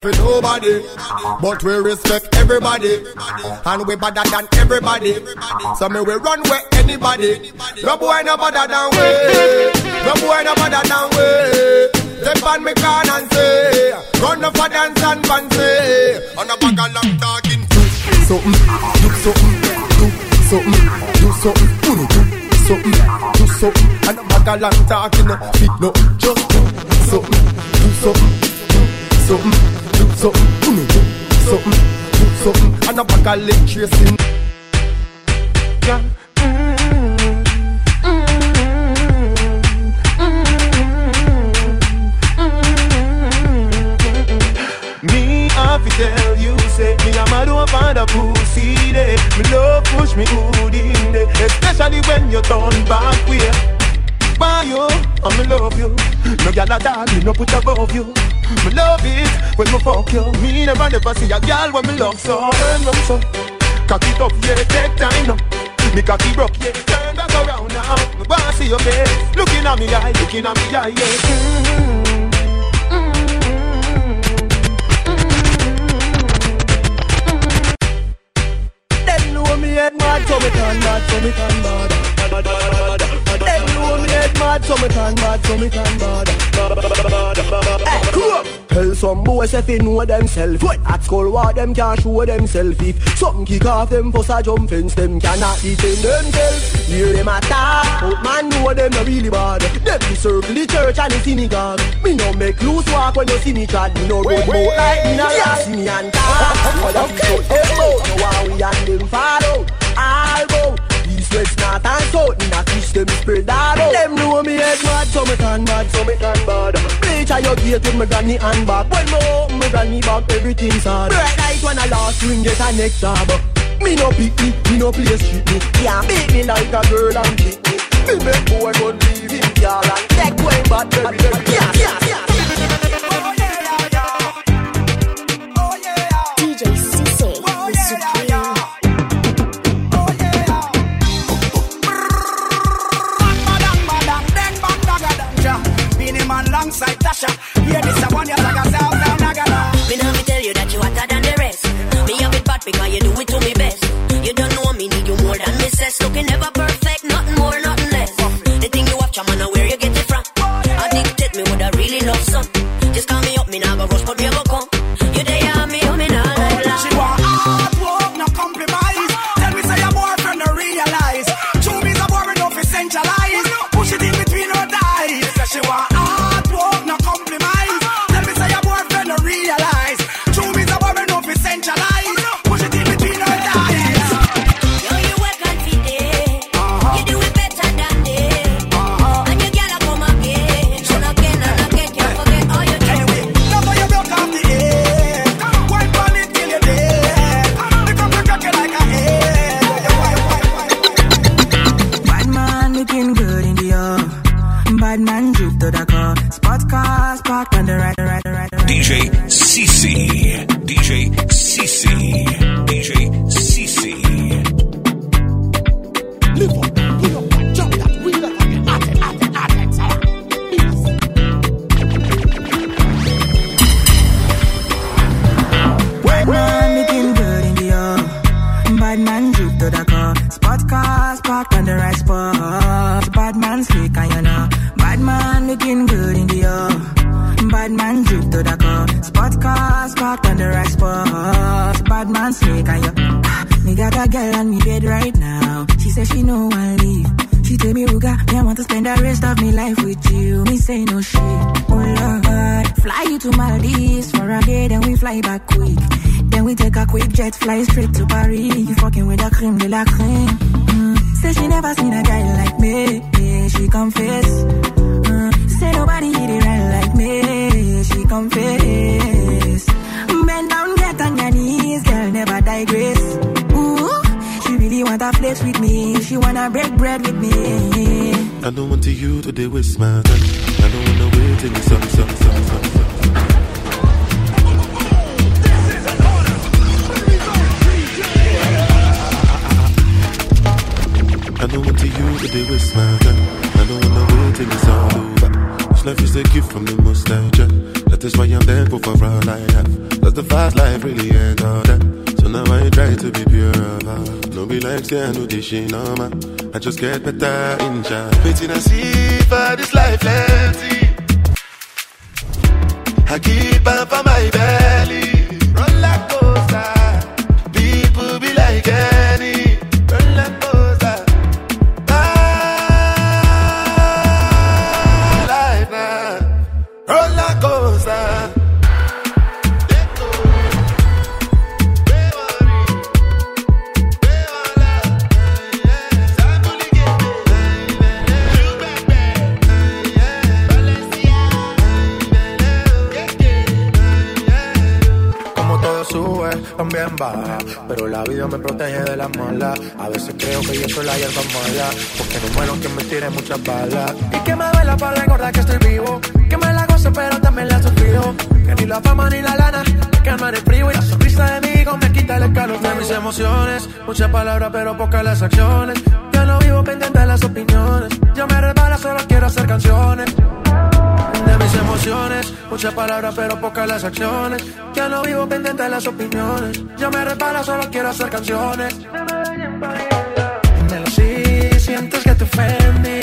for nobody, but we respect everybody, and we better than everybody. So me we run with anybody. No boy no better than we. No boy no better than we. Step on me can and say, run up for dance and fancy. On a bag of long talking. Do something, do something, do something, do something, do something, do something. On a bag of long talking. Fit no, just do something, do something, do something something, mm, do mm, something, mm, do something, and a bag of leg tracing. Yeah. Me, fi tell you, say me a mad over the pussy day. Me love push me good in day, especially when you turn back way. By you, I'm love you. No gyal at all, me no put above you. Me love it when me fuck you. Me never never see a girl when me love so. Turn round so, cock it up, yeah, take time now. Me cocky broke, yeah, turn back around now. Me wanna see your face, looking at me eye, looking at me eye, yeah. Mm-hmm. me head mad, so me turn mad, so me turn mad. Know me head mad, so me turn mad, so me turn mad. Hey, cool. Tell some boys if they know themselves. What? At school what them can't show themselves If something kick off them for a jump fence Them cannot defend themselves. Hear them attack. But man know them not really bad. Them be circle the church and the synagogue. Me no make loose walk when you see me chat Me no run more like me no yeah. see me and talk. What the people them out. How we and them follow. All go East, west, north and south In a kiss them spread that out. Them know me head mad So me turn mad So me turn bad. Bleach a your gate with me granny and back When me open me granny back Everything's hard Bright light when a last ring get a next job Me no pick me Me no play street me. Yeah, beat me like a girl and kick me. Me make boy go leave him girl And take way back Yeah, yeah, yeah confess. Bend down, get on your knees, girl, never digress. Ooh, she really want a flex with me, she wanna break bread with me. I don't want to you today with my time. I don't wanna wait till some, some, some, some, some. I don't want to you today waste my time. I don't wanna wait till it's all over. This life is a gift from the most high. That is why I'm thankful for all I have. Cause the fast life really ain't all that. So now I try to be pure of heart. No be like say I know this shit, no man. I just get better in charge. Waiting and see for this life, let's. I keep on for my belly. Protege de las malas. A veces creo que yo soy la hierba mala. Porque no muero que me tire muchas balas. Y que me duela para recordar que estoy vivo. Que me la gozo, pero también la sufrido. Que ni la fama ni la lana calman el frío. Y la sonrisa de mi hijo me quita el calor de mis emociones. Muchas palabras, pero pocas las acciones. Ya no vivo pendiente de las opiniones. Yo me resbala, solo quiero hacer canciones de mis emociones. Muchas palabras, pero pocas las acciones. Ya no vivo pendiente de las opiniones. Yo me reparo, solo quiero hacer canciones. Dímelo si sientes que te ofendí.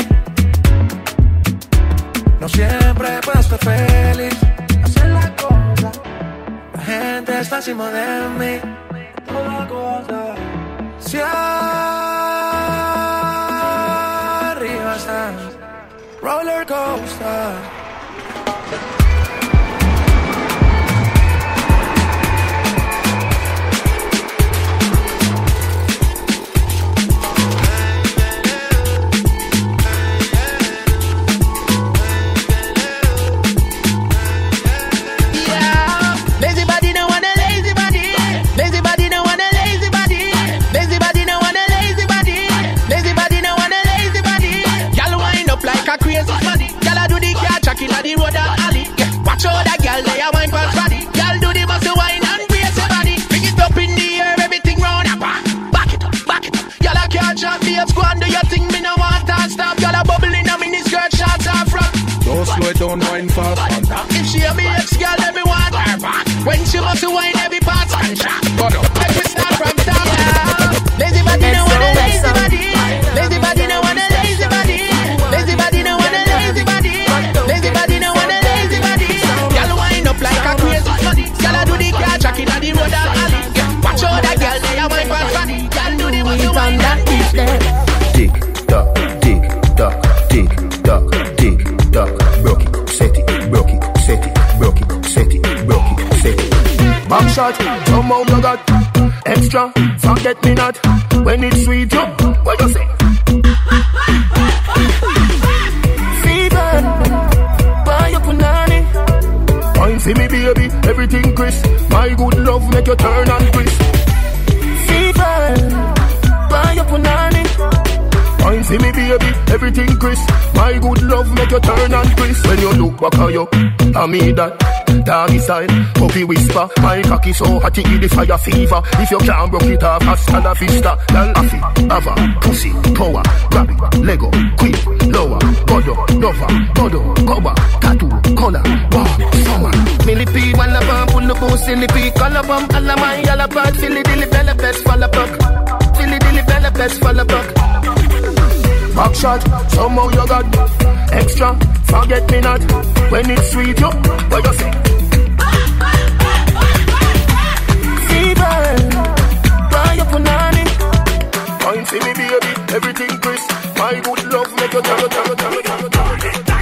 No siempre puedo estar feliz. Hacer la cosa. La gente está encima de mí. Toda cosa. Si arriba estás. Roller coaster. Fever. If you can't broke it off, hasta la vista. Afi, ava, pussy, power, grab it, Lego, quick, lower, godo, lover, godo, cover, tattoo, color, wow, summer. Millipede, one of them, pull the boost, millipede, color bomb, all of my yellow bug, silly dilly, bella best, fall a buck. Silly dilly, bella best, fall a buck. Back shot, somehow you got extra. Forget me not when it's sweet. You, what you say? Your punani. Wine see me baby, everything crisp. My good love make you tell you, tell you, tell you,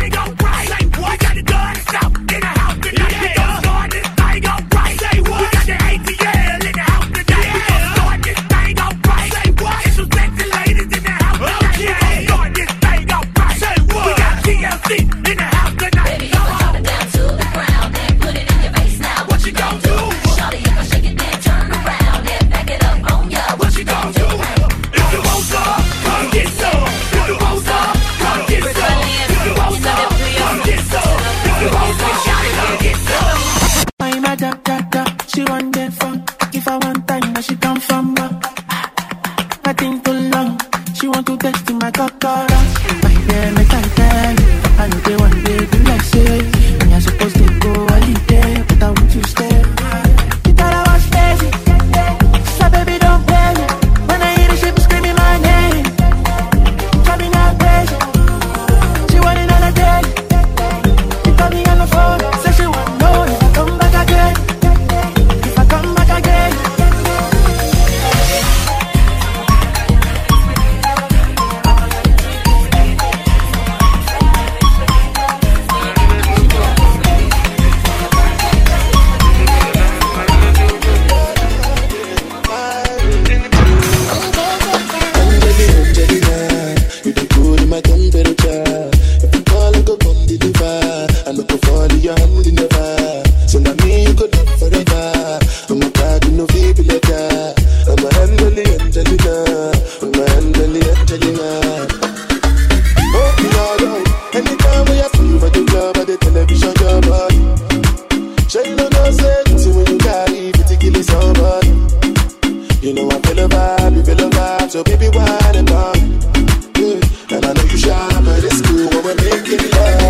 make it last.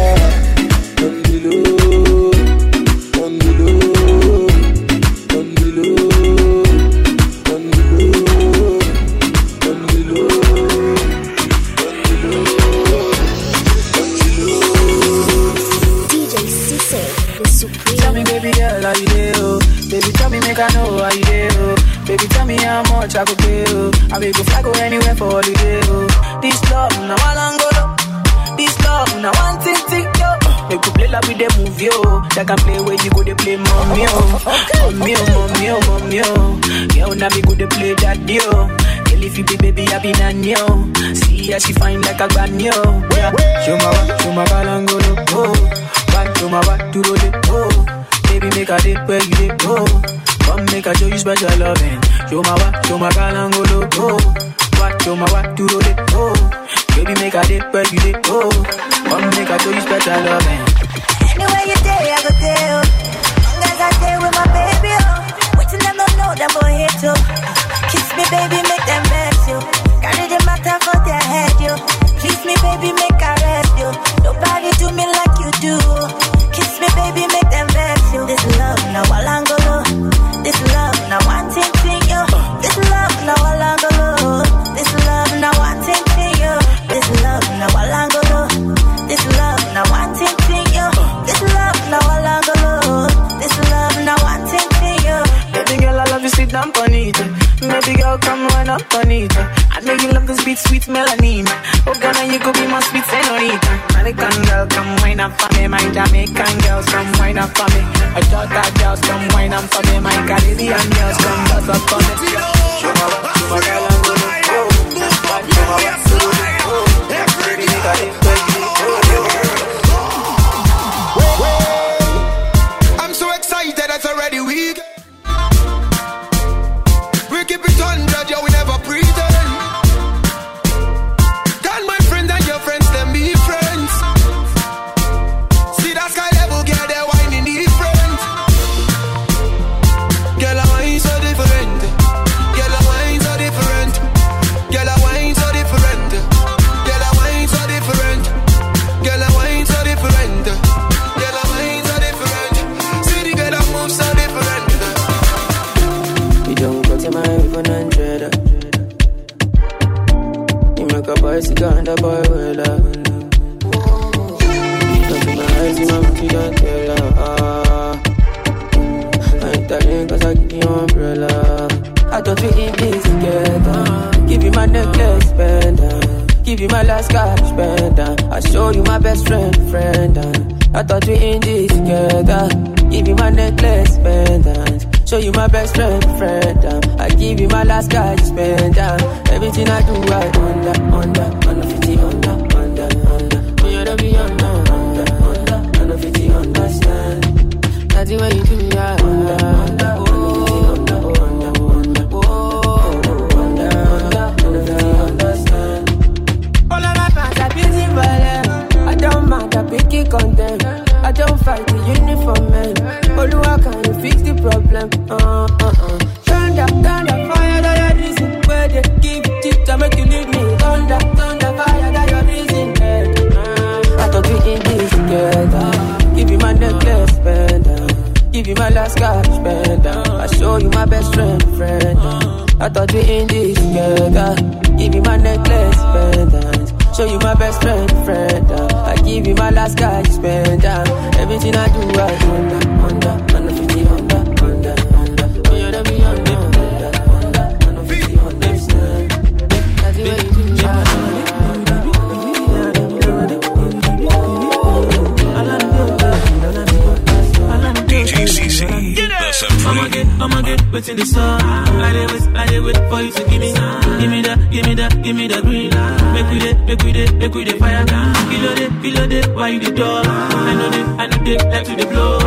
she fine like a brand new. make we the fire down. Kilo it, kilo it, why you the door? I know it, I know it, like to the blow.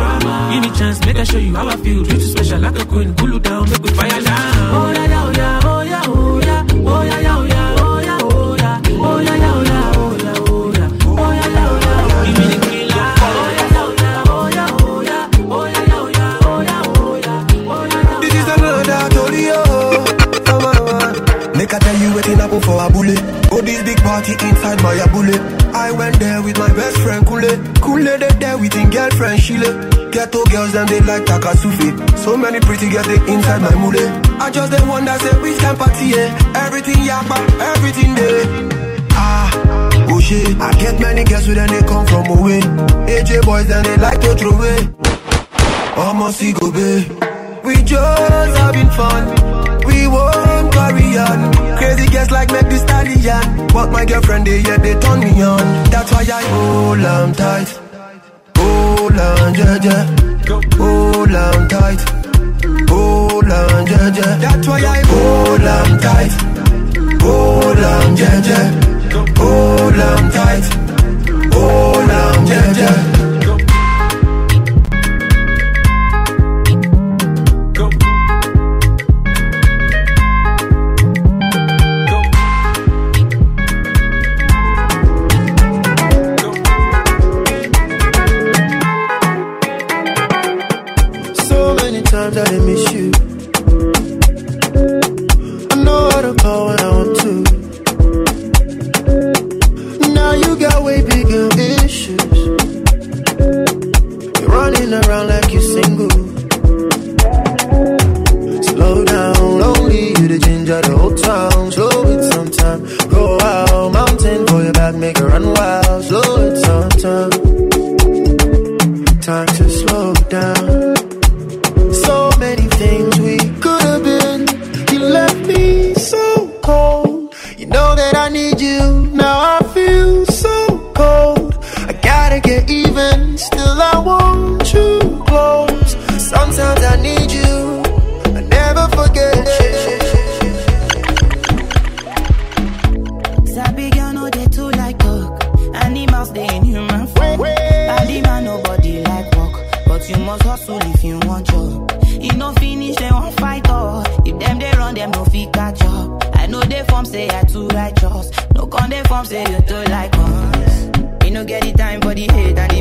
Give me chance, make I show you how I feel. Treat you special like a queen, pull you down, make we fire down. Oh yeah, yeah, oh yeah, oh yeah, oh yeah, oh yeah, yeah, oh yeah, oh yeah, oh yeah, oh yeah, yeah, oh yeah. Make I tell you what in apple for a bullet Oh, this big party inside my abule. I went there with my best friend Kule. Kule, they there with his girlfriend Sheila. Ghetto girls, them they like Takasufi. So many pretty girls, they inside my mule. I just the one that said which time party, yeah. Eh? Everything yapa, everything there. Ah, oh shit. I get many girls, so they come from away. AJ boys, then they like to throw away. Almost go, babe. We just having fun. We won't carry on. Crazy girls like make the stallion. But my girlfriend, they yeah, they turn me on. That's why I hold on tight. Hold on, yeah, yeah. Hold on tight. Hold on, yeah, yeah. That's why I hold on tight. Hold on, yeah, yeah. Hold on tight. Hold on, yeah, yeah. That I need you. Now I feel say you too like us. Me no get the time for the hate and the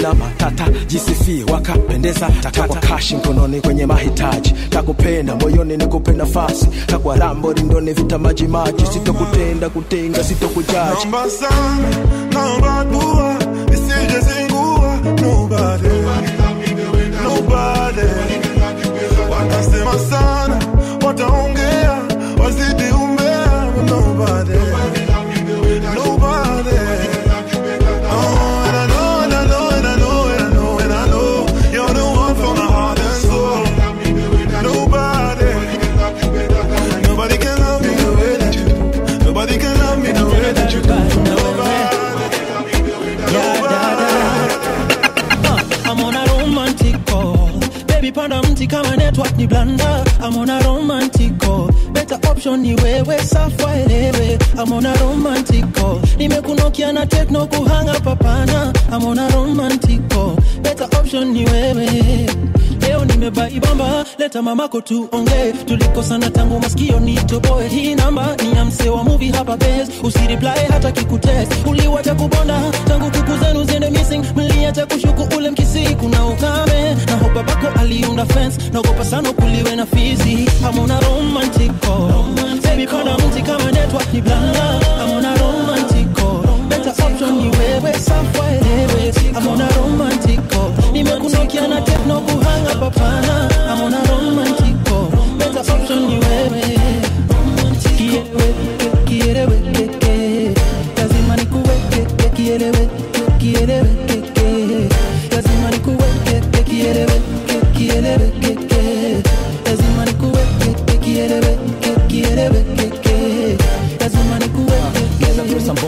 sina matata jisifie wakapendeza takwa kashi mkononi kwenye mahitaji takupenda moyoni nikupe nafasi takwa rambo rindoni vita maji sitokutenda kutenga sitokujaji Naomba sana. Watasema sana, wataongea, wazidi umbea. Nobody. Baby panda kama network ni blanda. I'm on a romantic call. Better option ni wewe safa elewe. I'm on a romantic call. Nimekunokia na techno kuhanga papana. I'm on a romantic call. Better option ni wewe. Leo nimebaibamba, leta mamako tuongee. Tulikosana tangu masikio nitoboe. Hii namba ni ya msee wa movie hapa base. Usireply hata kikutest. Uliwacha kubonda tangu kuku zenu ziende missing. Mliacha kushuku ule mkisi kuna ukame. Na hopa bako aliunda fence. Naogopa sana kuliwe na fizi. Hamuna on a. Baby panda mti kama network ni blanda. hamuna on a. Better option ni wewe safa elewe. hamuna on a romantic call. Nimekunokia na techno kuhanga papana. I'm on a romantic. Better option ni wewe. Kielewe, kielewe. Lazima nikuweke, kielewe, kielewe,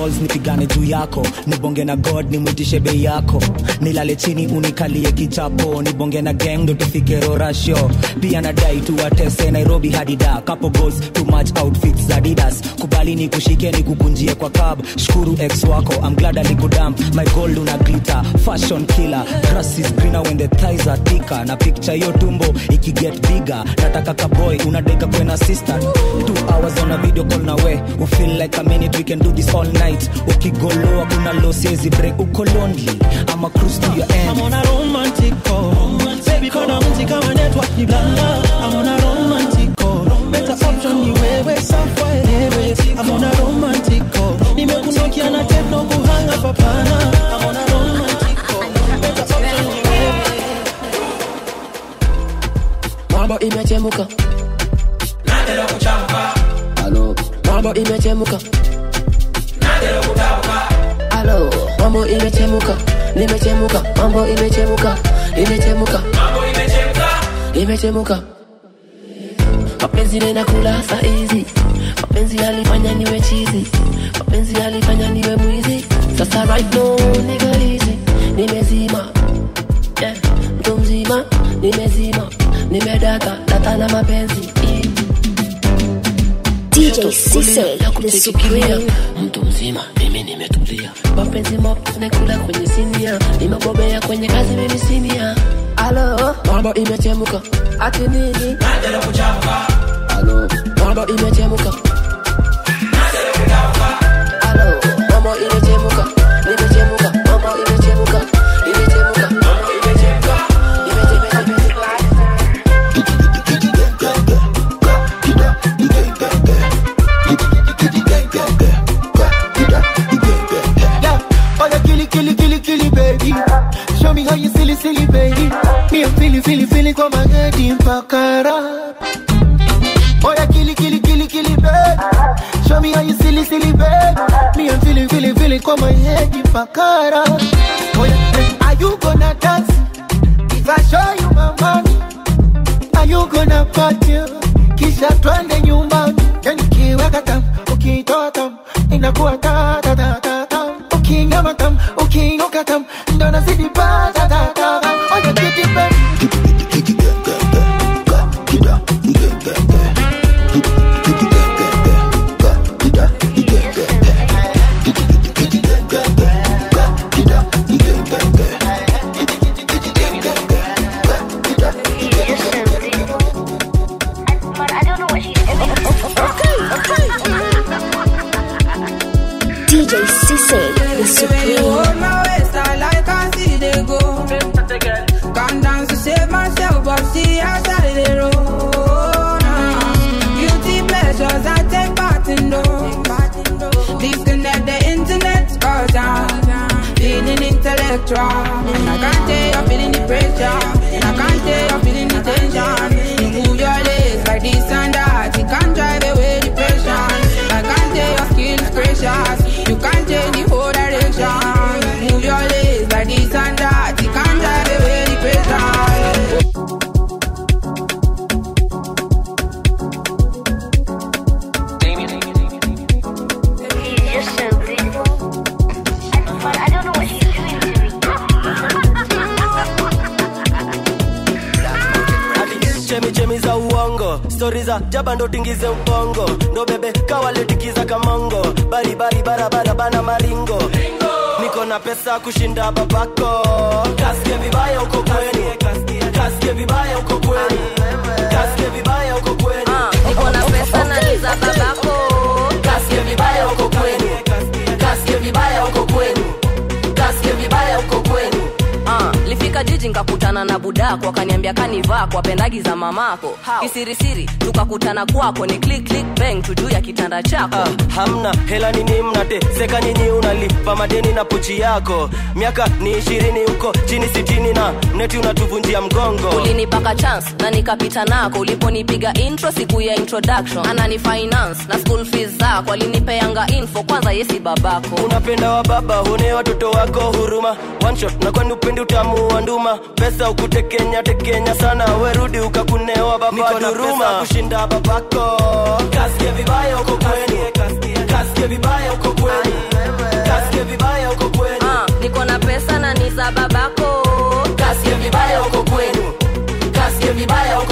balls nipigane juu yako. Nibonge na god nimwitishe bei yako. Nilale chini unikalie kichapo. Nibonge na gang ndo tufike rorasho pia nadai tuwatese nairobi hadida couple goals too much outfits adidas. Adidas kubali ni kushike ni kukunjie kwa cab shukuru ex wako i'm glad alikudamp my gold una glitter fashion killer. Grass is greener when the thighs are thicker. Na picture hiyo tumbo ikiget bigger. Nataka kaboy unadeka kwena sister. Two hours on a video call na we. We feel like a minute we can do this all night. Ukigoloa kuna losezi break uko lonely. Ama cruise to your end. I'm on a romantic call. Baby, kona mti kama network ni blanda. I'm on a romantic call. Better option ni wewe somewhere. I'm on a romantic call. Nimekunokia na techno kuhanga papana. I'm on a romantic call. Better option ni wewe. mambo imechemuka Nataka kuchamka. Halo. mambo imechemuka Halo. mambo imechemuka nimechemuka mambo imechemuka imechemuka imechemuka mapenzi ninakula saizi mapenzi yalifanya niwe chizi mapenzi yalifanya niwe mwizi. Sasa right now niko nimezima. Yeah. mtu mzima. Nimezima. Nimedata data na mapenzi. DJ Cisse, the supreme. mtu mzima mimi nimetulia. Mapenzi map nakula kwenye sinia nimebobea kwenye kazi mimi sinia alo? Mambo imechemuka ati nini alo mambo imechemuka alo mambo imechemuka nimechemuka mambo imechemuka imechemuka mambo imechemuka yeah, killy, killy, killy, killy, baby. Show me how you silly, silly, baby. Me, I'm feeling, feeling, feeling, come my head in pakara. Oh yeah, kill it, kill it, babe. Show me how you silly, silly, babe. Me, I'm feeling, feeling, feeling, come my head in pakara. Oh yeah, are you gonna dance? If I show you my money, are you gonna party? Kisha twende nyumbani, yani kiweka tam, ukitoa tam, inakuwa ta ta ta ta tam. Ukinyama tam, ukinuka tam, ndo nazidi pa ta ta ta And I can't tell you're feeling the pressure. Stori jaba ndo tingize ubongo ndo bebe kawaletikiza kamongo. Baribari barabara bana maringo. Niko na pesa kushinda babako. Kasike vibaya uko kwenu. Kasike vibaya uko kwenu. Kasike vibaya uko kwenu. Niko na pesa na Lifika jiji nkakutana na budako akaniambia kanivako apendagi za mamako. Kisirisiri tukakutana kwako ni click click bang tu juu ya kitanda chako. Ah, hamna hela nini mnate seka nyinyi unalipa madeni na pochi yako? Miaka ni ishirini huko chini sitini na mneti unatuvunjia mgongo. Ulinipaka chance na nikapita nako uliponipiga intro siku ya introduction. Anani finance na school fees zako alinipeanga info kwanza yesi babako. Unapenda wa baba hune watoto wako huruma. One shot na kwani upendi utamu huduma pesa ukutekenya tekenya sana. Werudi ukakunewa babanuruma kushinda babako. Kasikie vibaya uko kwenu kasikie vibaya uko kwenu kasikie vibaya uko kwenu uh, ah, niko na pesa na ni za babako. Kasikie vibaya uko kwenu kasikie vibaya uko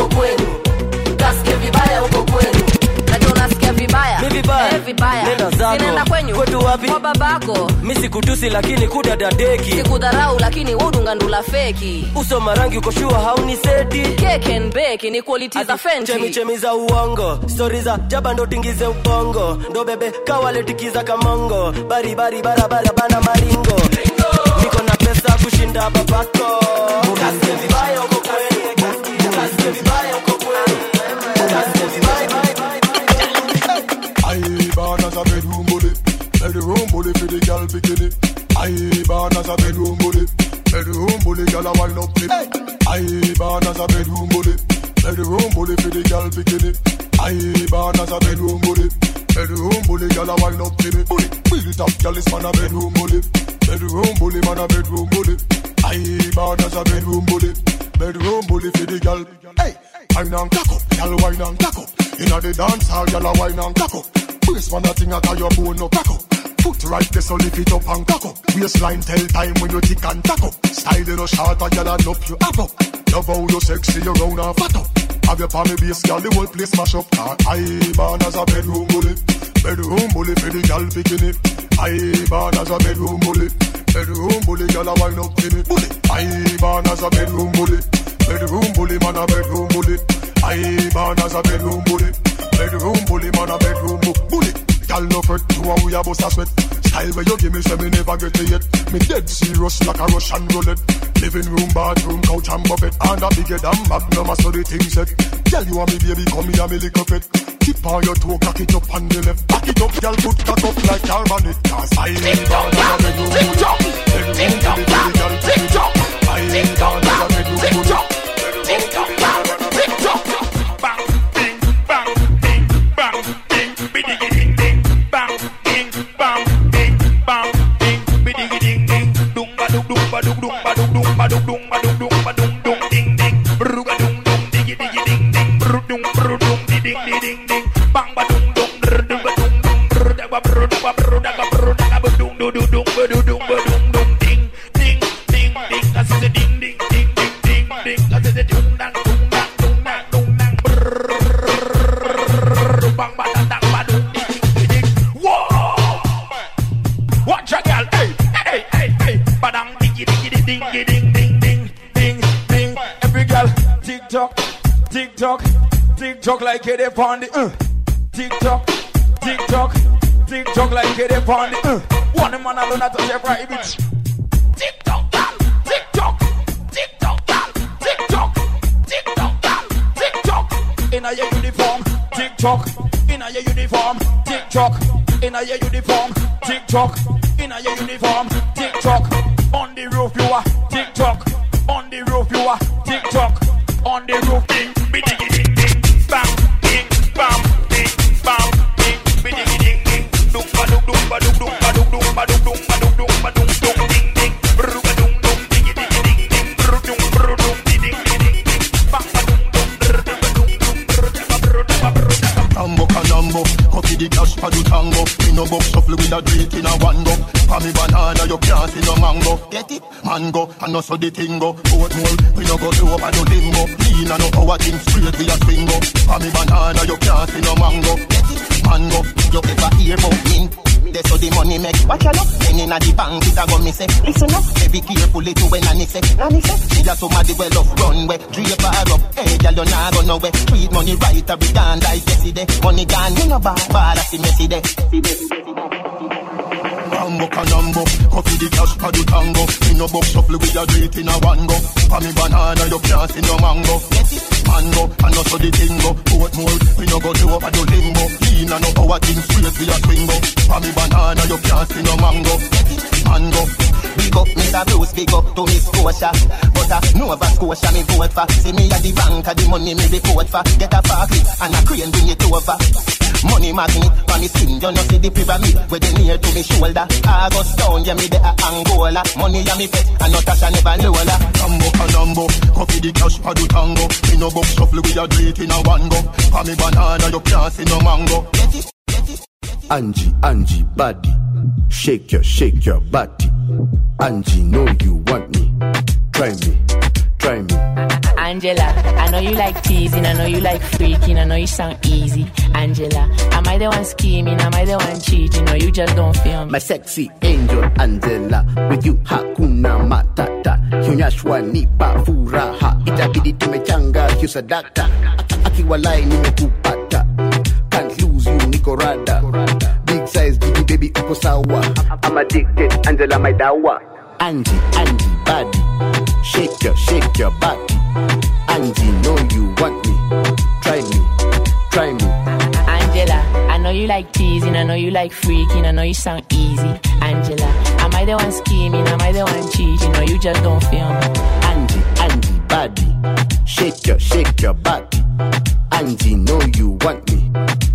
vibaya? Eh, vibaya Nenda zako. sinaenda kwenyu Kwetu wapi? kwa babako mimi sikutusi lakini kudadadeki sikudharau lakini wudungandula feki uso marangi uko shua hauni seti Cake and bake ni quality za fenty chemi chemi za uongo stories za jaba ndo tingize ubongo ndo bebe kawaletikiza kamongo baribari barabara bana maringo niko na pesa kushinda babako Kasikie vibaya uko kwenu. Kasikie vibaya uko kwenu. Kasikie vibaya. I born as a bedroom bully, bedroom bully for the girl bikini. I born as a bedroom bully, bedroom bully girl a wind up me. I born as a bedroom bully, bedroom bully for the girl bikini. I born as a bedroom bully, bedroom bully girl a wind up me. Bully, built up girl is man a bedroom bully, bedroom bully man a bedroom bully. I born as a bedroom bully, bedroom bully for the girl. Hey, wine and cock up, girl wine and cock up. Inna the dance hall, girl a wine and cock up. Brace man a thing a your bone no up. Foot right there so lift it up and cock up. Waistline tell time when you tick and tack. Style you no short a girl and up you up. Love how you sexy, you round and fat up. Have your palmy base, girl, the whole place mash up. I born as a bedroom bully, bedroom bully for the girl bikini. I born as a bedroom bully, bedroom bully, girl a wine up to me. Bully, I born as a bedroom bully, bedroom bully, man a bedroom bully. I born as a bedroom bully, bedroom bully, man a bedroom bu- bully. Girl no fret, you and we a bust a sweat. Style where you give me, say me never get it yet. Me dead serious like a Russian roulette. Living room, bathroom, couch and buffet. And a bigger than magnum, I saw the thing set. Tell you and me baby, come here, me little pet. Tip on your toe, cock it up on the left. Back it up, girl, put cock up like carbonate. Cause I ain't down as a bedroom bully. Bedroom bully, for the girl, tick tock. I ain't down as a bedroom bully. Watch tock, tick tock like it upon the uh. Tick tock, tick tock, tick tock like it upon the uh. One man alone at touch every bitch. Tick tock, girl, tick tock, tick tock, tick tock, tick tock, tick tock. In a your uniform, tick tock. In a your uniform, tick tock. In a your uniform, tick tock. In a your uniform, tick tock. On the roof you are tick tock. On the roof you are tick tock. On the roof, be ding the. Me one go. For me banana, you can't see no mango. Get it? Mango, and also the tingo. Boat mold, we no go up and no limbo. Lean and no power thing straight with a swingo. For me banana, you can't see no mango. Mango, you ever hear about mint? That's how the money make. Watch out, then inna the bank it a go me say. Listen up, be careful it when nanny say. Nanny say, she a somebody well off runway. Drape her up, hey girl you nah go nowhere. Treat money right, a be gone like yesterday. Money gone, you know bad, bad as the messy day. Rambo canambo, coffee the cash for the tango. Me no box shuffle with a drink in a one go. For me banana, you can't see no mango. Mango, and also the tingo. Boat mold, we no go to up and do limbo. Lean and no power thing straight with a swingo. For me banana, you can't see no mango. Mango. Big up Mr. Bruce, big up to Miss Scotia. But uh, Nova Scotia me vote for. See me at the bank, at the money me report for. Get a party and a crane bring it over. Money magnet for me skin, you know see the pyramid where they near to me shoulder. August down, yeah me the a Angola. Money yeah me pet, and Natasha never lola. Tambo canambo, coffee the cash for the tango. Me no box shuffle with a drink in a one go. For me banana, you can't see no mango. Angie, Angie, body. Shake your, shake your body. Angie, know you want me. Try me, try me. Angela, I know you like teasing, I know you like freaking, I know you sound easy. Angela, am I the one scheming? Am I the one cheating? Or you just don't feel me? My sexy angel Angela, with you hakuna matata. Hunyashwa nipa furaha, itabidi tumechanga kiusadaka. Akiwalai nimekupata, can't lose you niko rada. Big size jiji baby uko sawa. I'm addicted, Angela my dawa. Angie, Angie, body, shake your, shake your body. Angie, know you want me, try me, try me. Angela, I know you like teasing, I know you like freaking, I know you sound easy. Angela, am I the one scheming? Am I the one cheating? Or you just don't feel me? Angie, Angie, body, shake your, shake your body. Angie, know you want me,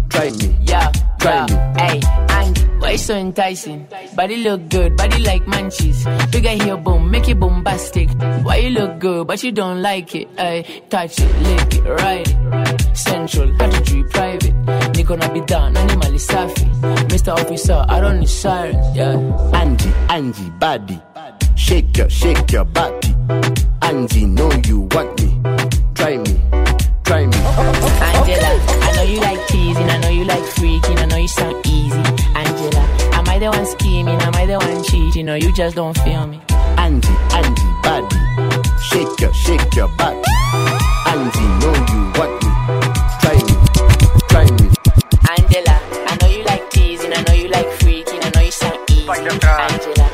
try me, Yeah, try yeah. me. Hey, Angie, why so enticing? Body look good, body like munchies. Bigger heel boom, make it bombastic. Why you look good, but you don't like it? I touch it, lick it, ride it. Central, how to treat private. Niko na bidhaa, animal safi. Mr. Officer, I don't need sirens, yeah. Angie, Angie, body, shake your, shake your body. Angie, know you want me, you like teasing, I know you like freaking, I know you sound easy. Angela, am I the one scheming? Am I the one cheating? Or you just don't feel me? Angie, Angie, body, shake your, shake your body. Angie, know you want me, try me, try me. Angela, I know you like teasing, I know you like freaking, I know you sound easy. Angela,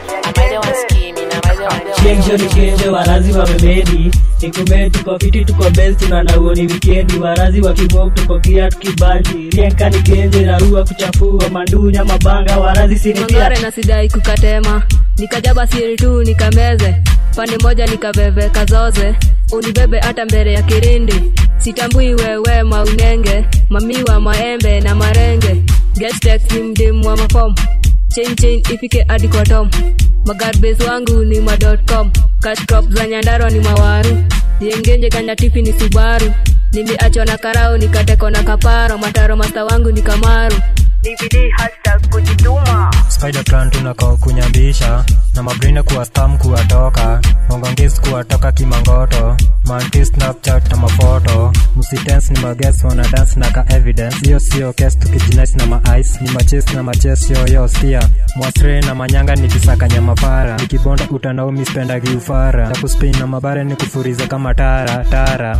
the ni kesho, ni wa wamemedi Nikume tuko fiti tuko best tunanauo ni wikendi. Warazi wakimok tuko kia tukibandi Rienka ni kenje narua kuchafua Mandunya mabanga warazi sini ngore na sidai kukatema. Nikajaba siri tu nikameze. Pande moja nikabebe kazoze. Unibebe hata mbele ya kirindi. Sitambui wewe maunenge. Mamiwa maembe na marenge. Gestex ni mdimu wa mafom chain chain ifike hadi kwa tom. Magarbes wangu ni ma.com Cash za nyandarwa ni mawaru. Yengenje kanyatifi ni subaru. Nimeachwa na karao nikatekwa na kaparo. Mataro masta wangu ni kamaru DVD hashtag kujituma. Spider plan tunako kunyambisha na mabrine kuwa stam kuwatoka mongongis kuwatoka kimangoto. Manti snapchat na mafoto musitens ni mages wana dance na ka evidence. Hiyo sio kes tukijinais na maice ni maches na maches yoyo stia mwasre na manyanga ni kisaka nyamapara nikibonda utandaumi spendagi giufara na kuspin na mabare ni kufuriza kama tara tara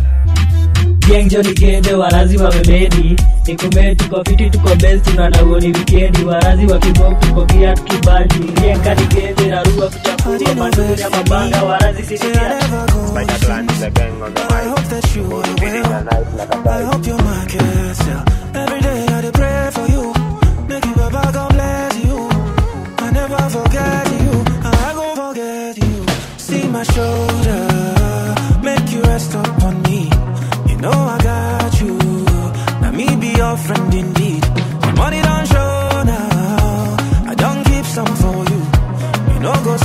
Genjo ni genjo, warazi wamemedi Nikume tuko fiti tuko best tunanauo ni wikendi Warazi wakimok tuko kia tukibandi Rienka ni genje na rua kuchafua Mandunya mabanga warazi sisi ya Spider Clan is a gang on the mic. I hope that you are well. I hope you're my castle. Every day I pray for you. Make you Baba God bless you. I never forget you. I go forget you. See my shoulder.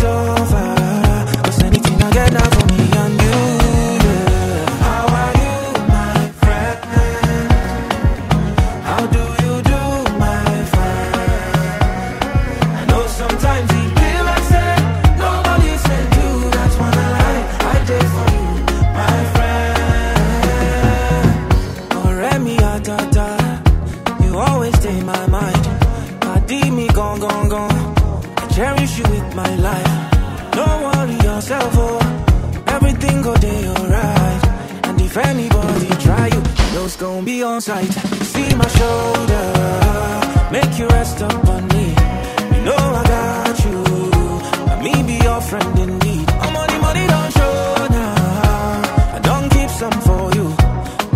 Know gon' be on sight. See my shoulder, make you rest up on me. You know I got you. Let me be your friend indeed. I'm oh, money, money don't show now. I don't keep some for you.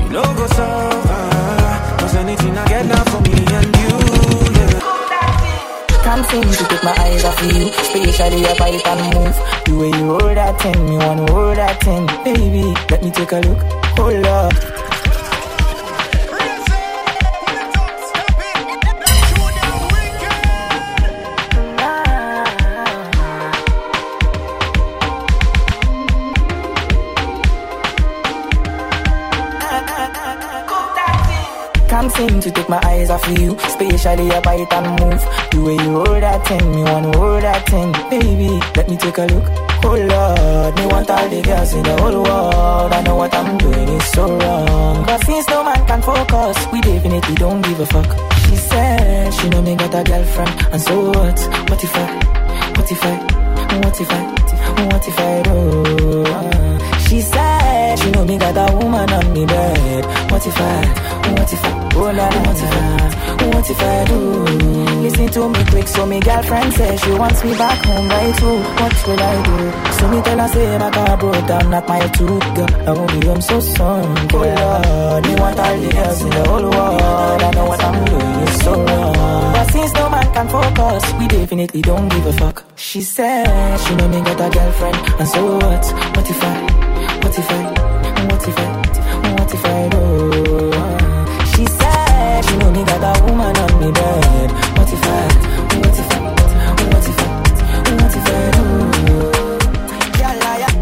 You know go so far. Cause anything I get now for me and you, yeah. Can't seem to take my eyes off you Especially your bite and move The way you hold that thing Me wanna hold that thing Baby, let me take a look Hold up To take my eyes off of you, especially your bite and move. The way you hold that thing, me wanna hold that thing, baby. Let me take a look. Oh Lord, me want all the girls in the whole world. I know what I'm doing is so wrong. But since no man can focus, we definitely don't give a fuck. She said she know me got a girlfriend, and so what? What if I? What if I? What if I? What if I do? She said she know me got a woman on me bed. What if I? What if I? Oh la what if I? What if I do? Listen to me quick, so me girlfriend says she wants me back home right too. What will I do? So me tell her say my car broke down, not my tooth, girl. I won't be home so soon. Oh Lord, me want all the girls in the whole world. I know what I'm doing is so wrong. But since no man can focus, we definitely don't give a fuck. She said she know me got a girlfriend, and so what? What if I? What if I? What if I? What if I do? She said she know me got a woman on me bed. What if I? What if I? What if I? What if I oh. do? Yeah, yeah, yeah.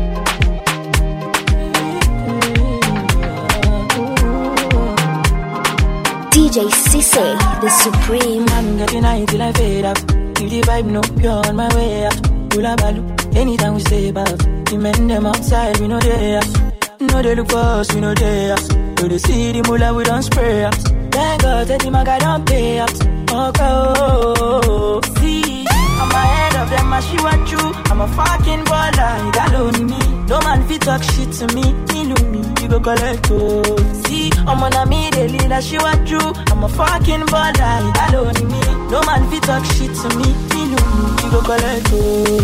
DJ Sisse, the supreme. I'm getting high till I fade up. Feel the vibe, no pure on my way up. Balu, anytime we say about. The men them outside, we know they up. No they look us, we know they up. Do they see the mula, we don't spray up. Thank God that the maga don't pay up. Okay, oh, see, I'm ahead of them, I she what you. I'm a fucking baller, you got only me. No man fit talk shit to me, me look me, you go collect oh. See, I'm on a me, they lead she what you. I'm a fucking baller, you got only me. No man fit talk shit to me, me look me, go.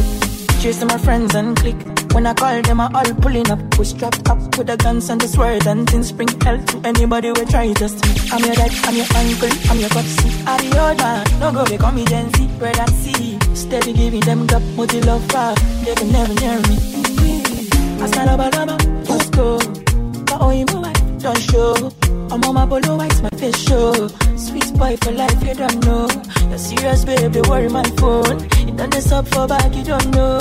Chasing my friends and click. When I call them, I all pulling up. We strapped up with the guns and the sword and things bring hell to anybody we try test me. I'm your dad, I'm your uncle, I'm your cousin. I'm the old man, no go become me Gen Z, and see. Steady giving them gap, multi love far. They can never near me. I up, up, up, let's go. But oh, you what? Don't show. I'm on my polo white, my face show. Oh. Sweet boy for life, you don't know. You're serious, babe, they worry my phone. You done this up for back, you don't know.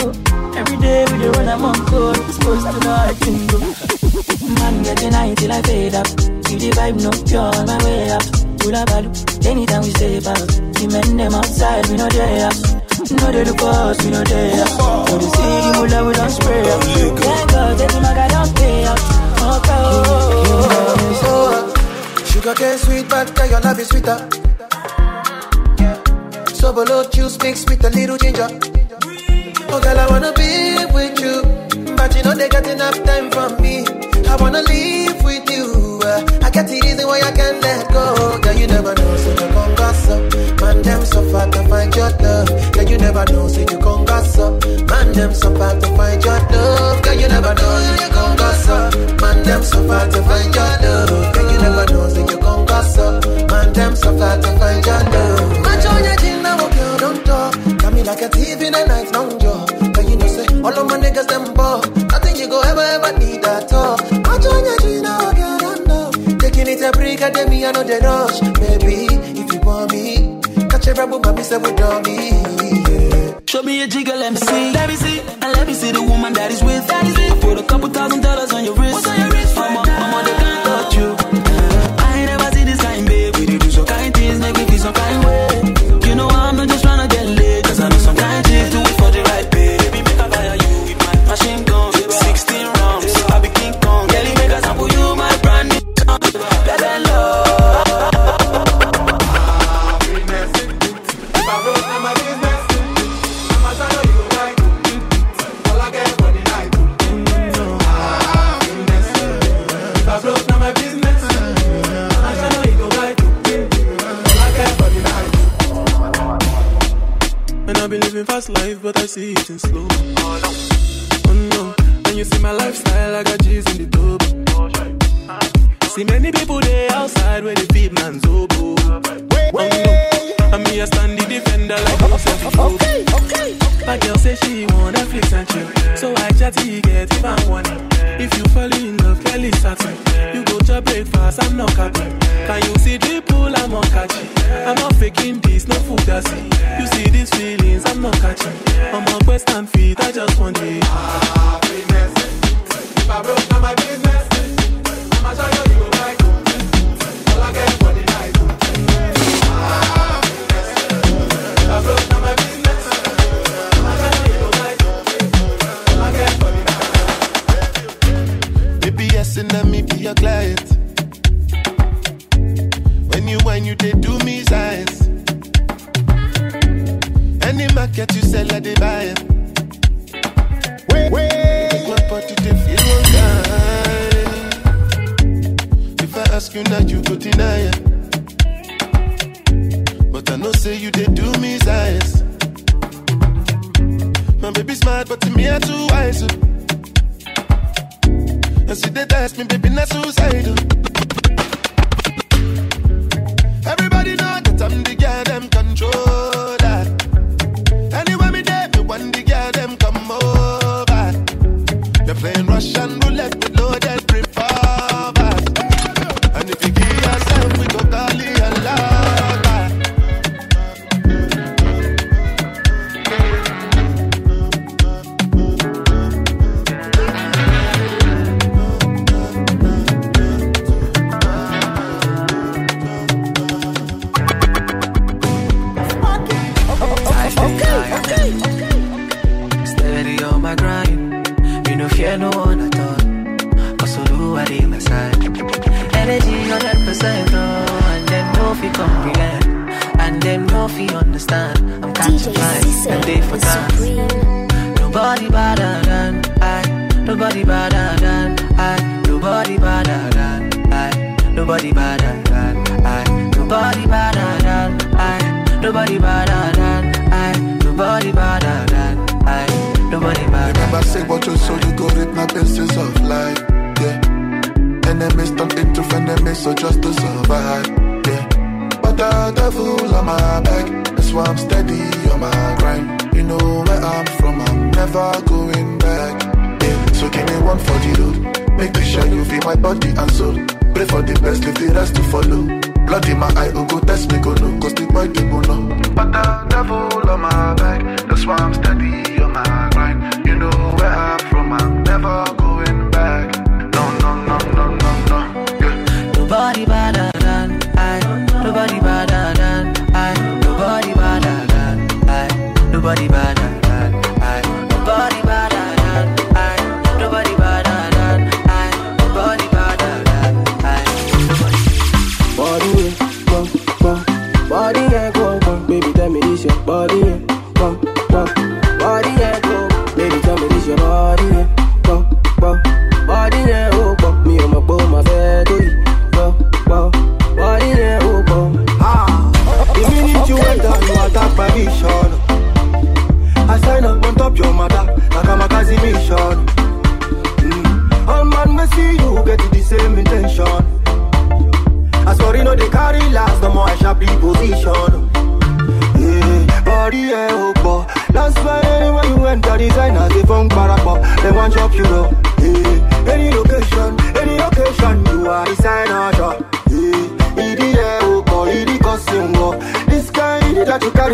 Every day we dey run, I'm on. We're supposed to know how things go. Man, getting high till I fade up. See the vibe, no pure my way up. Hula balu, anytime we stay about. The men them outside, we know they up. No, they look us, we know they up. So they the mula, we don't spray up. Thank God, that the maga don't pay up. Okay, So, sugar cane sweet, but girl, your love is sweeter. So below juice mixed with a little ginger. Oh, girl, I wanna be with you, but you know they got enough time from me. I wanna live with you. uh, I get the reason why I can't let go. Girl, you never know, so you gon' gossip. Man, them so far to find your love. Girl, you never know, so you gon' gossip. Man, them so far to find your love. Girl, you never know, so you gon' gossip. Them so far to find your love. Girl, you never know, so you gon' gossip. Man, them so far to find your love. Match on your chin now, girl, don't talk. Got me like a thief in the night, long jaw. Girl, you know, say, all of my niggas, them ball. Nothing you go ever, ever need at all. Match on your chin now, girl, don't know. Taking it a break, I tell me I know the rush. Baby, if you want me, catch a rebel, mommy, say we don't me. Show me a jiggle, let me see. Let me see. And let me see the woman that is with. That is with. Put a couple thousand dollars on your wrist.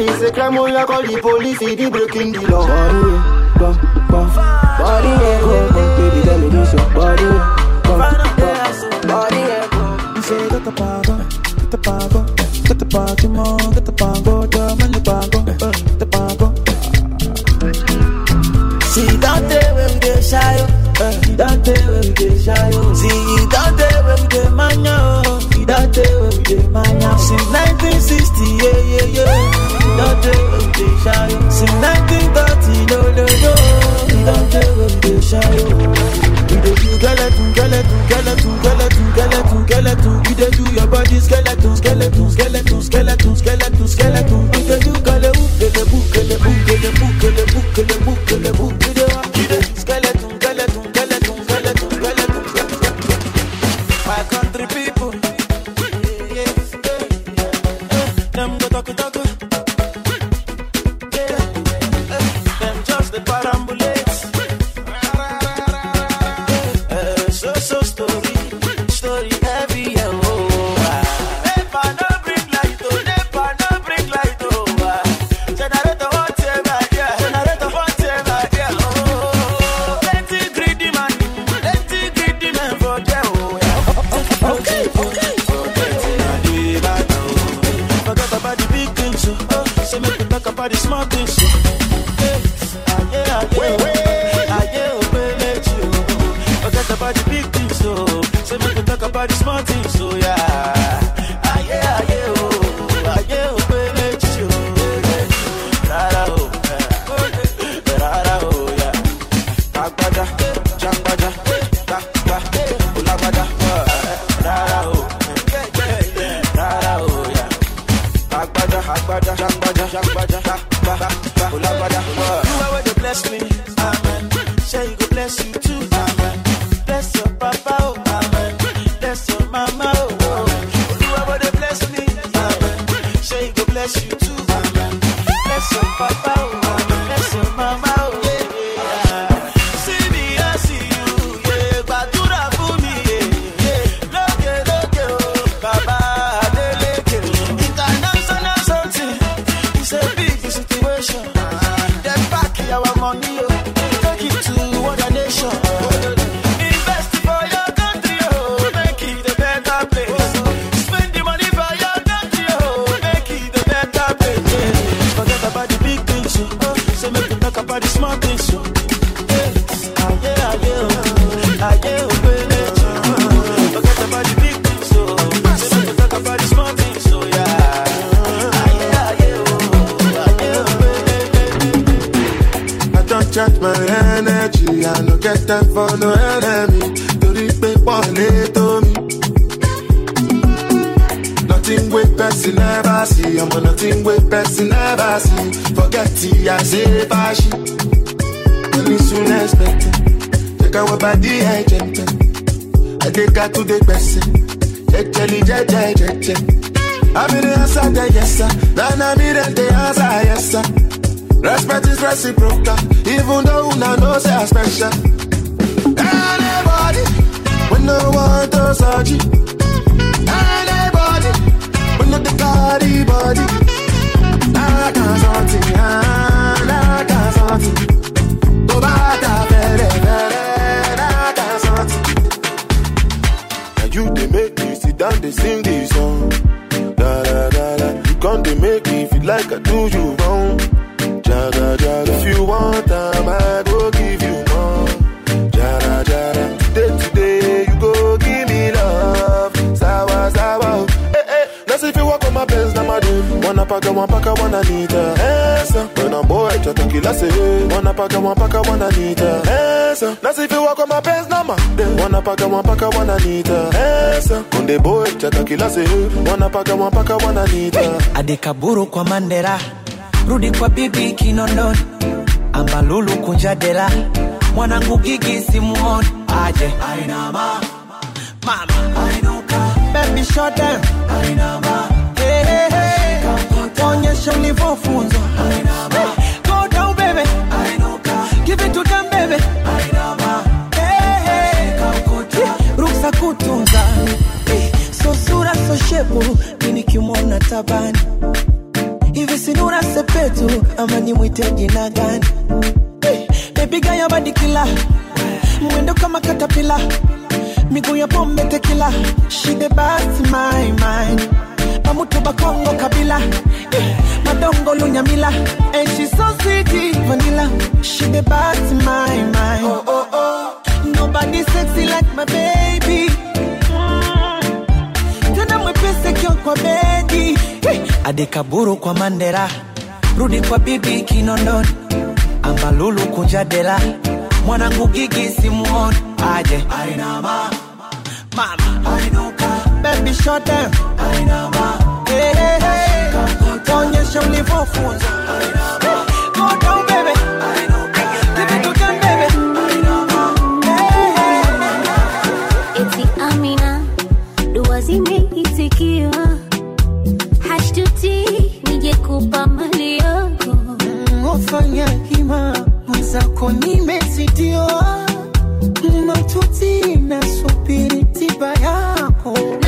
is a crime, call the police, breaking the law. Body, bump, bump, body, go, go, baby, tell me this, your body, bump, bump, body, go. You say, get the power, get the power, get the power, come on, get the power, come on, the power, get the power. See, that day when we get shy, oh. eh, that day when we get shy, oh. don't take rotation. Since 1930, no, no, no. We don't take rotation. We dey do skeleton, skeleton, skeleton, skeleton, skeleton, skeleton. We dey do your body's skeleton, skeleton. Fashi. Money soon expected. Take our body eh, and gentle. I take her to the person. Jejeli, jeje, jeje. I'm in the answer, the yes sir. Then I'm in the answer, yes sir. Respect is reciprocal, even though una know say I special. Anybody, when no one to search it. Anybody, when no the carry body. I can't something, I can something. Go back a very, very, I can something. Now you make me sit down, sing this song. Da da da da. You come they make me feel like I do you one paka, one anita. Esa. Let's if you walk on my best, now my dude. Wanna paka, one paka, one anita. Esa. Kunde boy, chata kila say. Wanna paka, one paka, one anita. adekaburu kwa mandera rudi kwa bibi kinondoni ambalulu kunja dela mwanangu gigi simuoni aje Ainama. mama Ainuka. baby shut down Ainama. Hey, nilivyofunzwa. Hey. Hey, go down baby give Hey, hey. Eh, shepu. Mini kimwona tabani? Hivi sinura sepetu ama nimwite jina gani? Eh, bebiga mwendo kama katapila miguu ya pombe tekila pamutu bakongo kabila Eh, madongo lunyamila. And she so sweet vanilla. Shide basi my mind. Oh, oh, oh. nobody sexy like my baby. Tena mwepese kio kwa bedi. Eh, adekaburu kwa mandera rudi kwa bibi kinondoni. Ambalulu kunja dela. Mwanangu gigi simuoni. Aje. Ainama. mama. Ainuka. baby shut down Ainama. maisha ulivyofunza zimeitikiwa. Hashtuti. Nijekupa mali yako ofanya hima. Matuti na subiri tiba yako.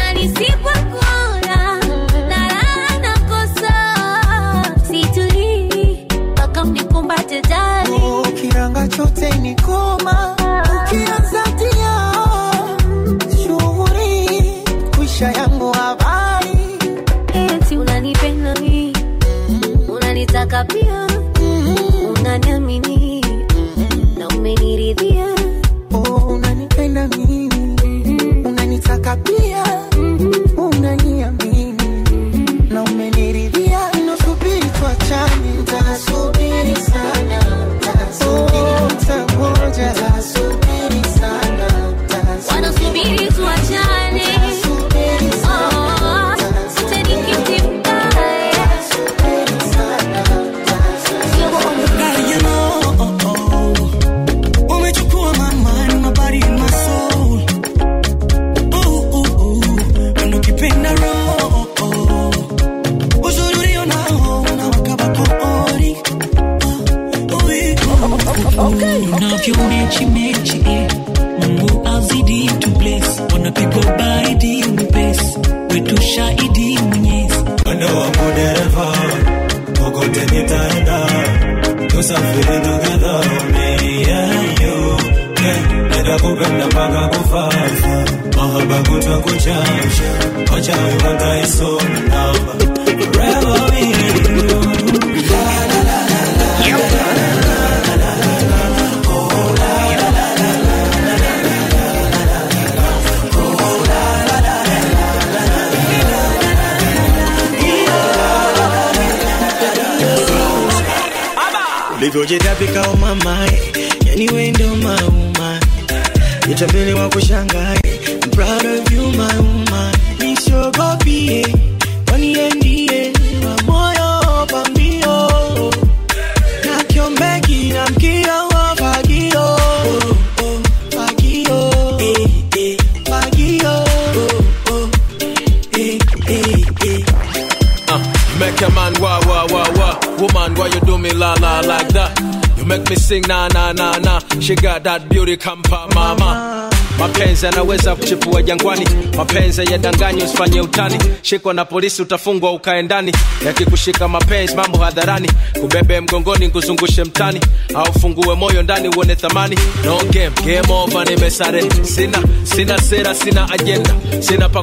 Beauty kampa mama. mapenzi yanaweza kuchipua jangwani. Mapenzi yadanganyi usifanye utani. Shikwa na polisi utafungwa ukae ndani. Yakikushika mapenzi mambo hadharani. Kubebe mgongoni kuzungushe mtani. Au fungue moyo ndani uone thamani. No game game over nimesare sina sina sera sina ajenda sina pa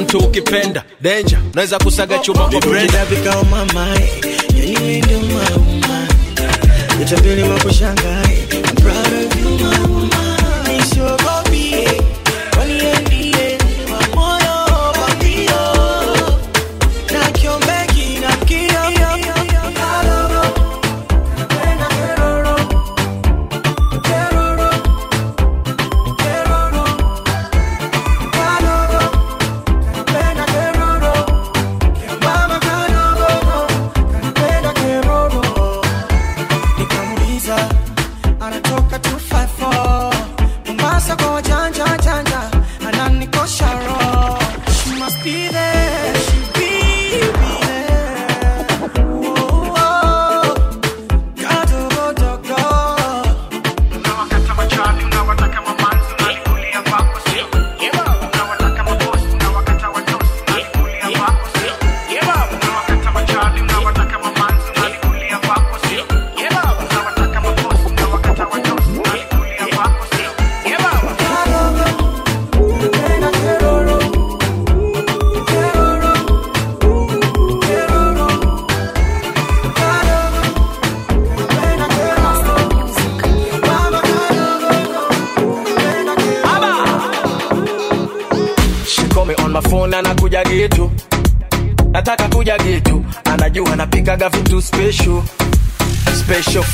mtu ukipenda. Danger unaweza kusaga chuma. Kwa umamae yani mauma utapeli makushangai I'm proud of you my woman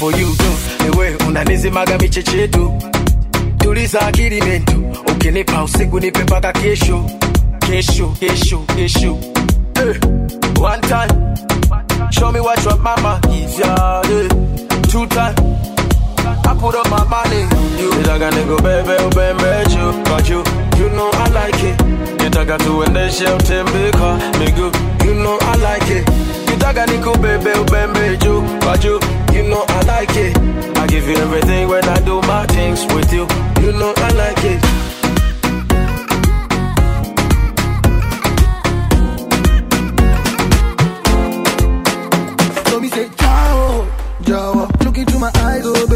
for you tu ewe unanizimaga michechetu tuliza akili mentu ukinipa usiku nipe mpaka kesho kesho kesho kesho eh, one time show me what your mama is yeah, eh. two time I put up my money on you. Nitaka nikubebe ubembe juu kwa juu. You You know I like it. You a Nitaka tuendeshe kwa miguu. You know I like it. You take a Nitaka nikubebe ubembe juu kwa juu. You know I like it. I give you everything when I do my things with you. You know I like it. So me say, Jawa, Jawa. Look into my eyes, oh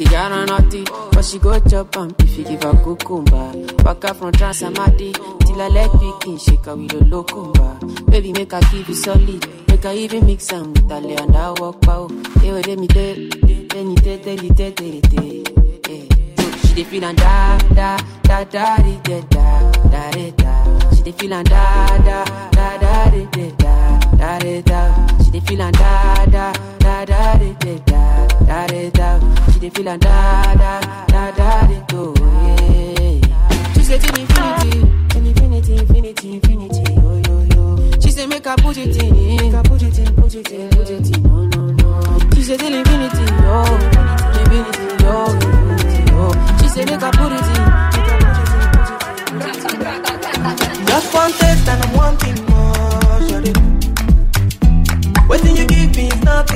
She it, on naughty, but she go chop am if you give her cucumber. Up from Transamadi, till I let pikin shake her with a locumba. Baby, make her give you solid, make her even mix am with a lay and I walk pow. Hey, wait, me let me tell, tell, tell, tell, tell, eh. She dey feel and da da da da da da da da da. She dey feel da da da da da da da da da. She dey feel and da da da da di, da da da da da. feel like da da da da de do. Yeah. She said till infinity, till infinity, infinity, infinity. Yo yo yo. She said make I put it in, make I put it in, put it in, put it in. No no no. She said till infinity, yo, infinity, yo, infinity, yo. She said make I put it in, make I put it in, put it in. Just one taste and I'm wanting more, shawty. Waiting you give me is not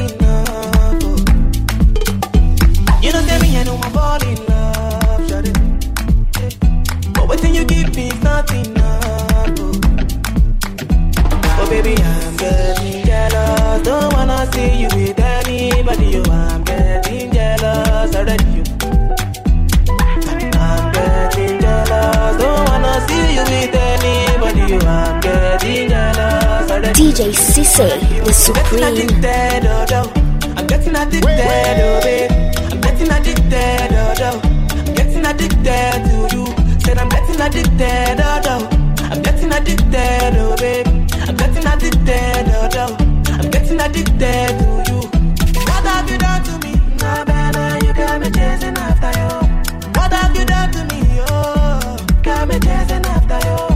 me I know I'm in love, shawty. But waiting you give me is not enough. Oh, oh baby I'm getting jealous. Don't wanna see you with anybody. You I'm getting jealous already. You. I'm getting jealous. Don't wanna see you with anybody. You I'm getting jealous already. DJ Sisse, the Supreme. addicted, oh. I'm getting addicted, oh, babe. Getting addicted, oh, no. I'm getting addicted to you. Said I'm getting addicted, oh, no. I'm getting addicted, oh, babe. I'm getting addicted, oh, no. I'm getting addicted to you. What have you done to me? No, better, you got me chasing after you. What have you done to me, oh? Got me chasing after you.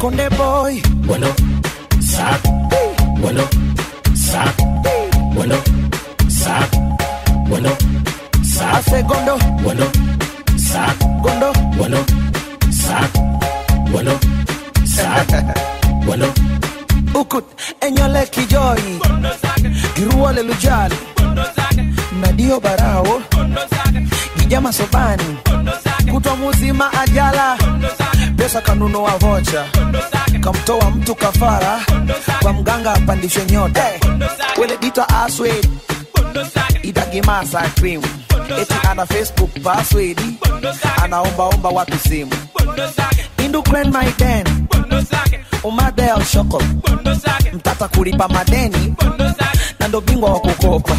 Conde boy. Bueno, sac. Bueno, sac. Bueno, sac. Bueno, sac. Hace gondo. Bueno, sac. Gondo. Bueno, sac. Bueno, sac. Bueno, Ukut. Enyole kijoi. Giruole lujali. Nadio barao. Gijama sobani. Kutwa muzima ajala. Pesa kanunua vocha. Kamtoa mtu kafara. Kwa mganga apandishwe nyota. Wele dita aswed. Idagimasa cream. Eti ana Facebook password. Anaombaomba watu simu. Indukren maiden. Umadel shoko. Mtata kulipa madeni. Na ndo bingwa wa kukopa.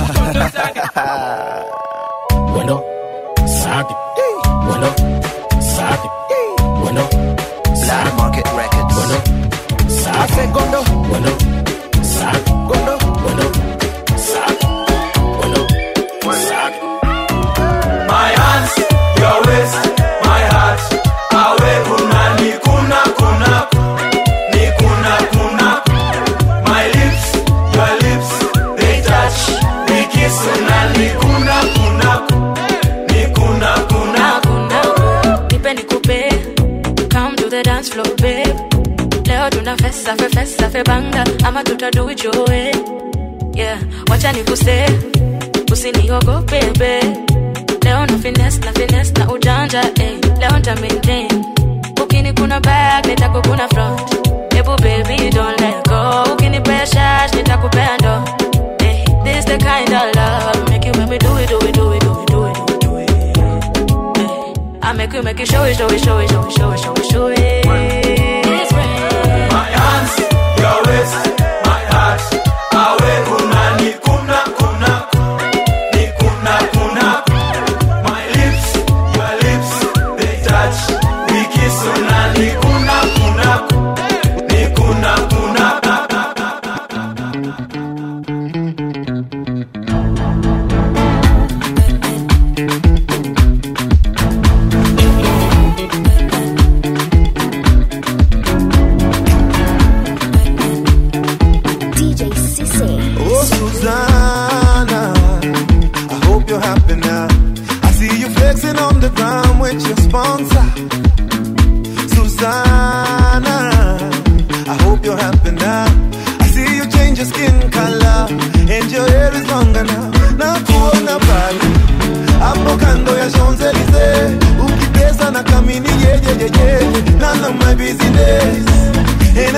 bueno, sac. Bueno, sac. Bueno, Black Market Records. Hace gondo. Bueno, sac. Leo tuna fesa fe fesa fe banga. Ama tutadu it yeah wacha nikuse usiniogope babe leo na fines na fines na ujanja eh. Leo nta maintain. Ukini kuna bag nitako kuna front. Ebu baby don't let go. Ukinipea shash nitakupea ndo eh this the kind of love. Make you make me do it do it do it do it do it do it I make you make you show it, show it, show it, show it, show it, show it, show it.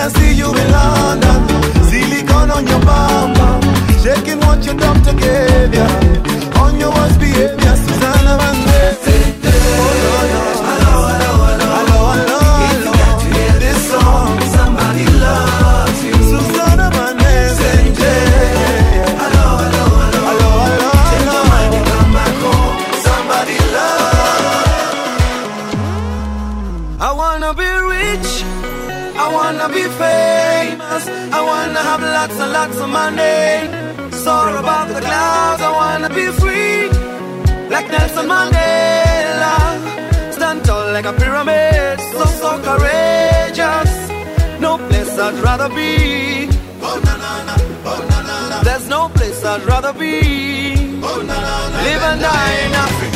I see you in London, silicone on your bumper, shaking what doctor gave ya. On your worst behavior, and lots money. Soar above the clouds, I wanna be free. Like Nelson Mandela. Stand tall like a pyramid, so, so courageous. No place I'd rather be. There's no place I'd rather be. Live and die in Africa.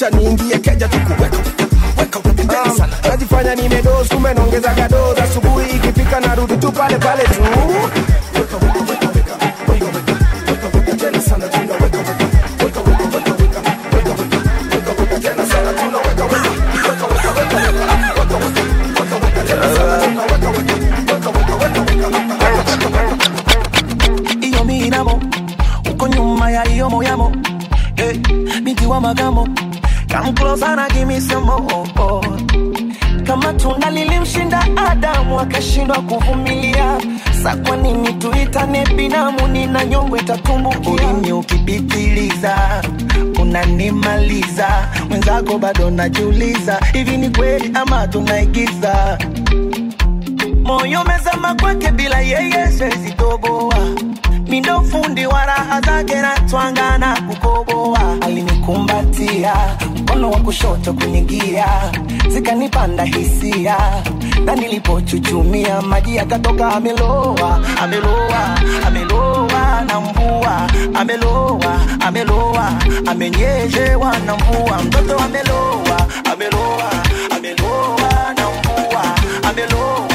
Kisha niingie keja tukuweka Um, najifanya nimedos kumbe naongezaga dos asubuhi ikifika narudi tu pale pale tu iyo minamo uko nyuma ya iyo moyamo eh, binti magamo come closer na give me some more oh. kama tunda lilimshinda adamu akashindwa kuvumilia. Sa kwa nini tuitane binamu nina nyongo itatumbukia? Ulimi ukipitiliza unanimaliza. Mwenzako bado najiuliza hivi ni kweli ama tunaigiza? Moyo mezama kwake bila yeye siwezi toboa. Mindo fundi wa raha zake na twanga na kukoboa. Alinikumbatia mkono wa kushoto kunigia zikanipanda hisia. Na nilipochuchumia maji yakatoka ameloa ameloa ameloa na mvua ameloa ameloa amenyeshewa na mvua. Mtoto ameloa ameloa ameloa na mvua ameloa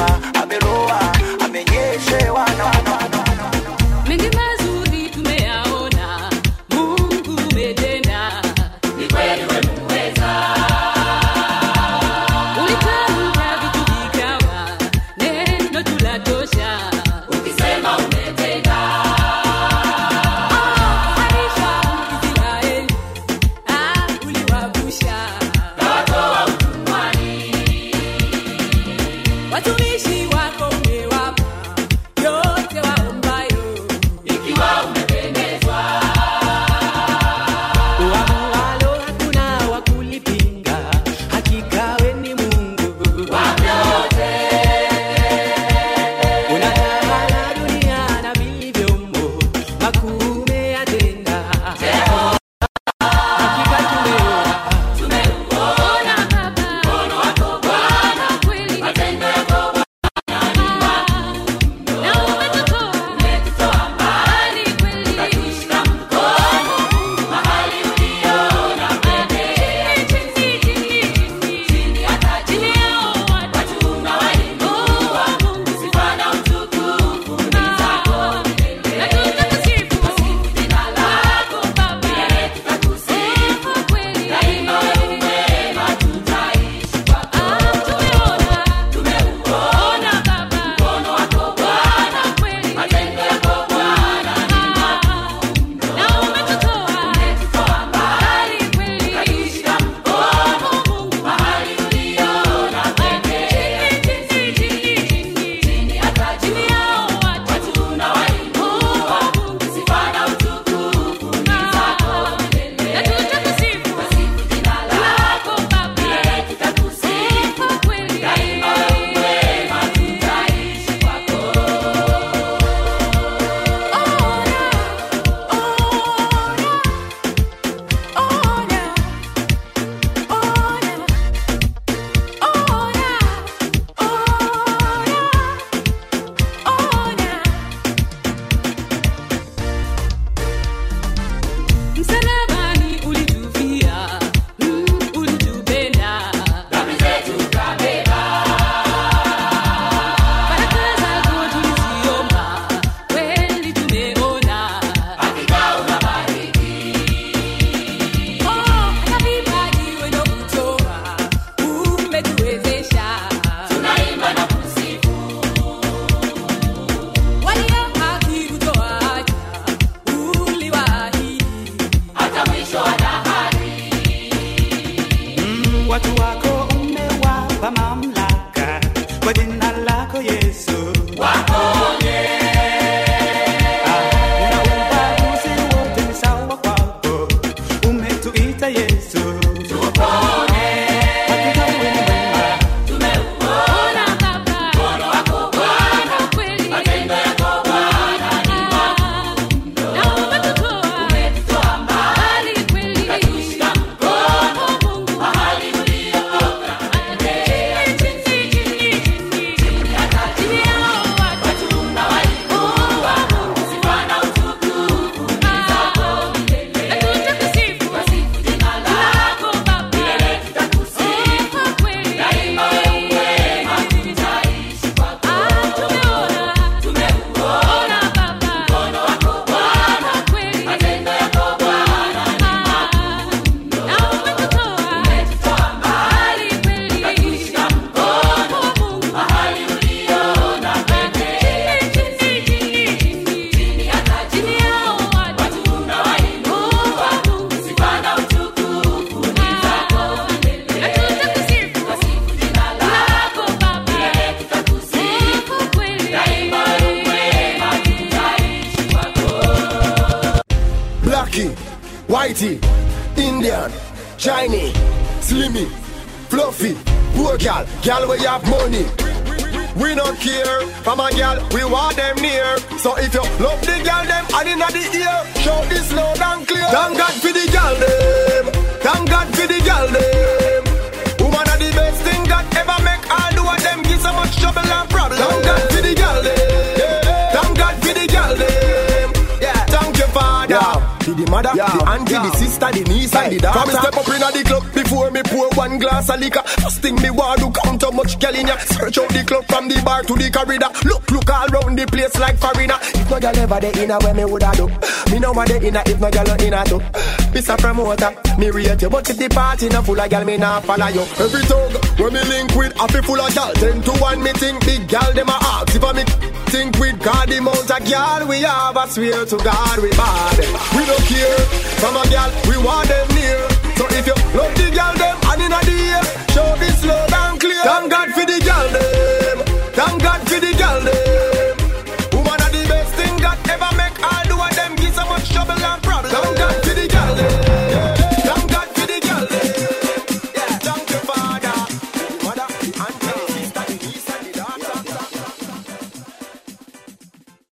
the inner where me woulda do. Me know what the inner if no girl inna do. a Promoter, me rate you, but if the party no full of girl, me nah follow you. Every tongue when me link with, happy full of girl. Ten to one, me think big girl dem a ask. If I me think with God, the amount of girl we have, I swear to God we bad. We don't care from a girl, we want them near. So if you love the girl them and inna the air, show this love and clear. Thank God for the girl them. Thank God for the girl them.